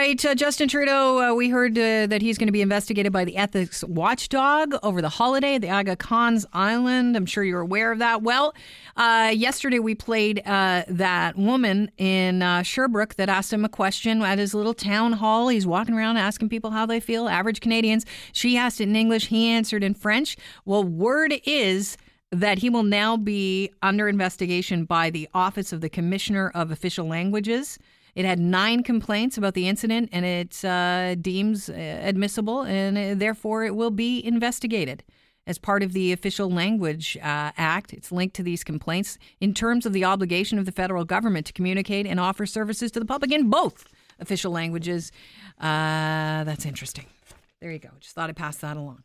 right, uh, Justin Trudeau, uh, we heard uh, that he's going to be investigated by the ethics watchdog over the holiday at the Aga Khan's Island. I'm sure you're aware of that. Well, uh, yesterday we played uh, that woman in uh, Sherbrooke that asked him a question at his little town hall. He's walking around asking people how they feel, average Canadians. She asked it in English, he answered in French. Well, word is that he will now be under investigation by the Office of the Commissioner of Official Languages. It had nine complaints about the incident, and it uh, deems uh, admissible, and uh, therefore it will be investigated as part of the Official Language uh, Act. It's linked to these complaints in terms of the obligation of the federal government to communicate and offer services to the public in both official languages. Uh, that's interesting. There you go. Just thought I'd pass that along.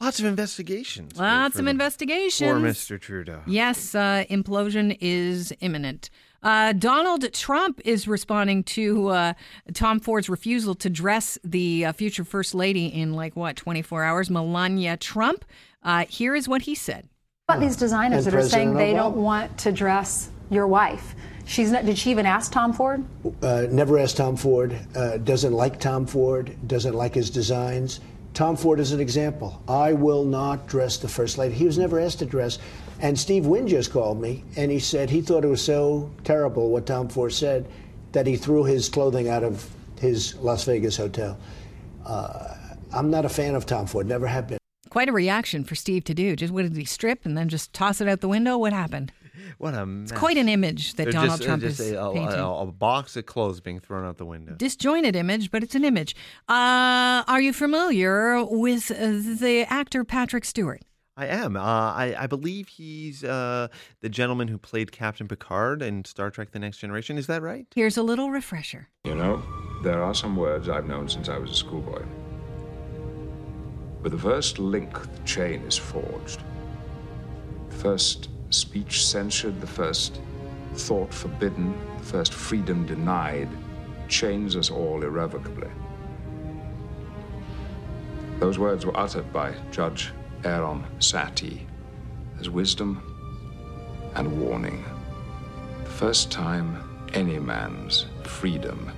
Lots of investigations. Lots of investigations. For Mr. Trudeau. Yes, uh, implosion is imminent. Uh, Donald Trump is responding to uh, Tom Ford's refusal to dress the uh, future First Lady in like what, 24 hours? Melania Trump. Uh, here is what he said. What about these designers And that are saying they Obama. don't want to dress your wife? She's not. Did she even ask Tom Ford? Uh, never asked Tom Ford. Uh, doesn't like Tom Ford. Doesn't like his designs. Tom Ford is an example. I will not dress the first lady. He was never asked to dress. And Steve Wynn just called me, and he said he thought it was so terrible what Tom Ford said that he threw his clothing out of his Las Vegas hotel. Uh, I'm not a fan of Tom Ford. Never have been. Quite a reaction for Steve to do. Just what did he strip and then just toss it out the window? What happened? What a mess. It's quite an image that They're Donald just, uh, Trump just is a, a- painting. a- a box of clothes being thrown out the window. Disjointed image, but it's an image. Uh, are you familiar with uh, the actor Patrick Stewart? I am. Uh, I, I believe he's uh, the gentleman who played Captain Picard in Star Trek The Next Generation. Is that right? Here's a little refresher. You know, there are some words I've known since I was a schoolboy. With the first link, the chain is forged. The first speech censured, the first thought forbidden, the first freedom denied, chains us all irrevocably. Those words were uttered by Judge Aaron Satie as wisdom and warning. The first time any man's freedom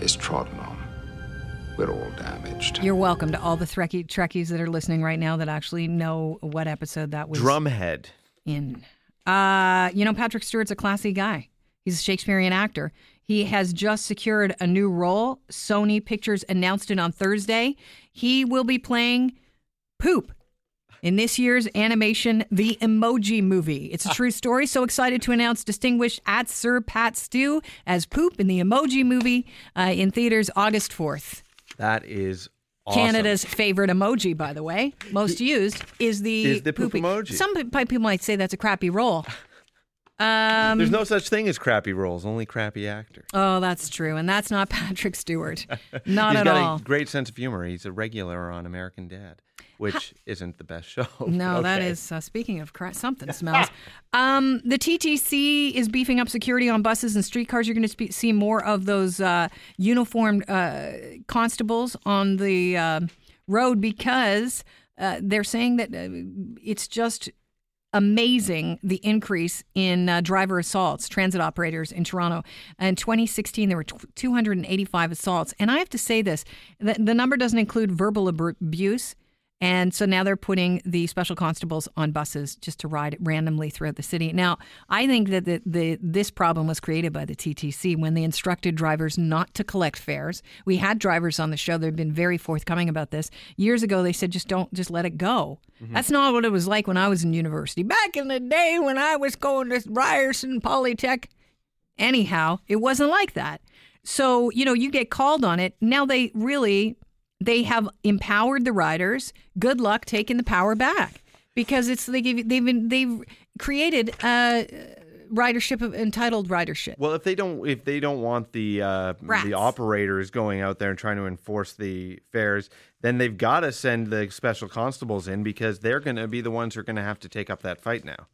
is trodden on, we're all damaged. You're welcome to all the Trekkie, Trekkies that are listening right now that actually know what episode that was Drumhead. in. Uh, you know, Patrick Stewart's a classy guy. He's a Shakespearean actor. He has just secured a new role. Sony Pictures announced it on Thursday. He will be playing Poop in this year's animation, The Emoji Movie. It's a true story. So excited to announce distinguished at Sir Pat Stew as Poop in The Emoji Movie uh, in theaters August 4th. That is awesome. Canada's favorite emoji, by the way, most used is the Is the poop poopy. emoji. Some people might say that's a crappy role. Um, There's no such thing as crappy roles, only crappy actors. oh, that's true, and that's not Patrick Stewart, not He's at got all. a great sense of humor. He's a regular on American Dad, which isn't the best show. No, that Okay. is uh, speaking of cra- something smells. um, the TTC is beefing up security on buses and streetcars. You're going to spe- see more of those uh, uniformed uh, constables on the uh, road because uh, they're saying that uh, it's just amazing the increase in uh, driver assaults, transit operators in Toronto. In 2016, there were tw 285 assaults. And I have to say this the, the number doesn't include verbal ab- abuse. And so now they're putting the special constables on buses just to ride randomly throughout the city. Now, I think that the, the, this problem was created by the TTC when they instructed drivers not to collect fares. We had drivers on the show that have been very forthcoming about this. Years ago, they said just don't, just let it go. Mm-hmm. That's not what it was like when I was in university. Back in the day when I was going to Ryerson Polytech, anyhow, it wasn't like that. So, you know, you get called on it. Now they really they have empowered the riders. Good luck taking the power back because it's they give they've been they've created uh ridership of entitled ridership. Well, if they don't, if they don't want the uh, the operators going out there and trying to enforce the fares, then they've got to send the special constables in because they're going to be the ones who are going to have to take up that fight now.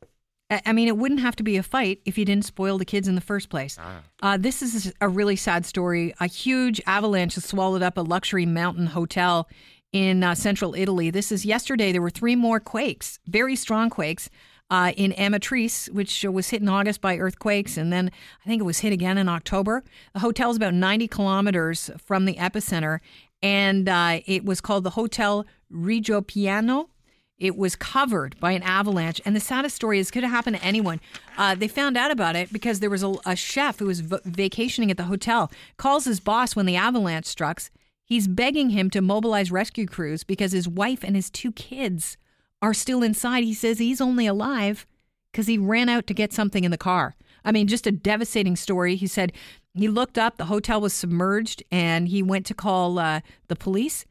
I I mean, it wouldn't have to be a fight if you didn't spoil the kids in the first place. Uh, this is a really sad story. A huge avalanche has swallowed up a luxury mountain hotel in uh, central Italy. This is yesterday. There were three more quakes, very strong quakes. uh, in Amatrice, which was hit in August by earthquakes, and then I think it was hit again in October. The hotel is about 90 kilometers from the epicenter, and uh, it was called the Hotel Rigopiano. It was covered by an avalanche, and the saddest story is could have happened to anyone. Uh, they found out about it because there was a, a chef who was v- vacationing at the hotel. Calls his boss when the avalanche strikes. He's begging him to mobilize rescue crews because his wife and his two kids are still inside. He says he's only alive because he ran out to get something in the car. I mean, just a devastating story. He said he looked up, the hotel was submerged, and he went to call uh, the police.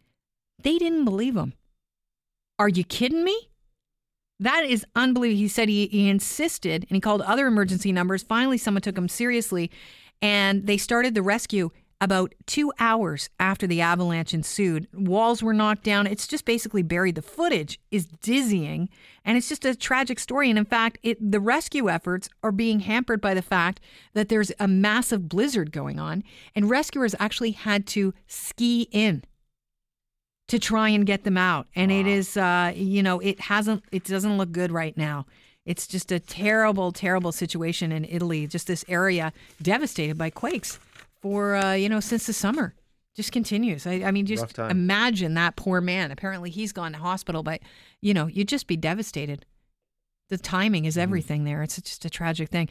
They didn't believe him. Are you kidding me? That is unbelievable. He said he, he insisted and he called other emergency numbers. Finally, someone took him seriously and they started the rescue about two hours after the avalanche ensued. Walls were knocked down. It's just basically buried. The footage is dizzying and it's just a tragic story. And in fact, it, the rescue efforts are being hampered by the fact that there's a massive blizzard going on and rescuers actually had to ski in to try and get them out. And wow. it is, uh, you know, it hasn't, it doesn't look good right now. It's just a terrible, terrible situation in Italy. Just this area devastated by quakes for, uh, you know, since the summer. Just continues. I, I mean, just imagine that poor man. Apparently, he's gone to hospital, but you know, you'd just be devastated. The timing is mm-hmm. everything mm. there. It's just a tragic thing.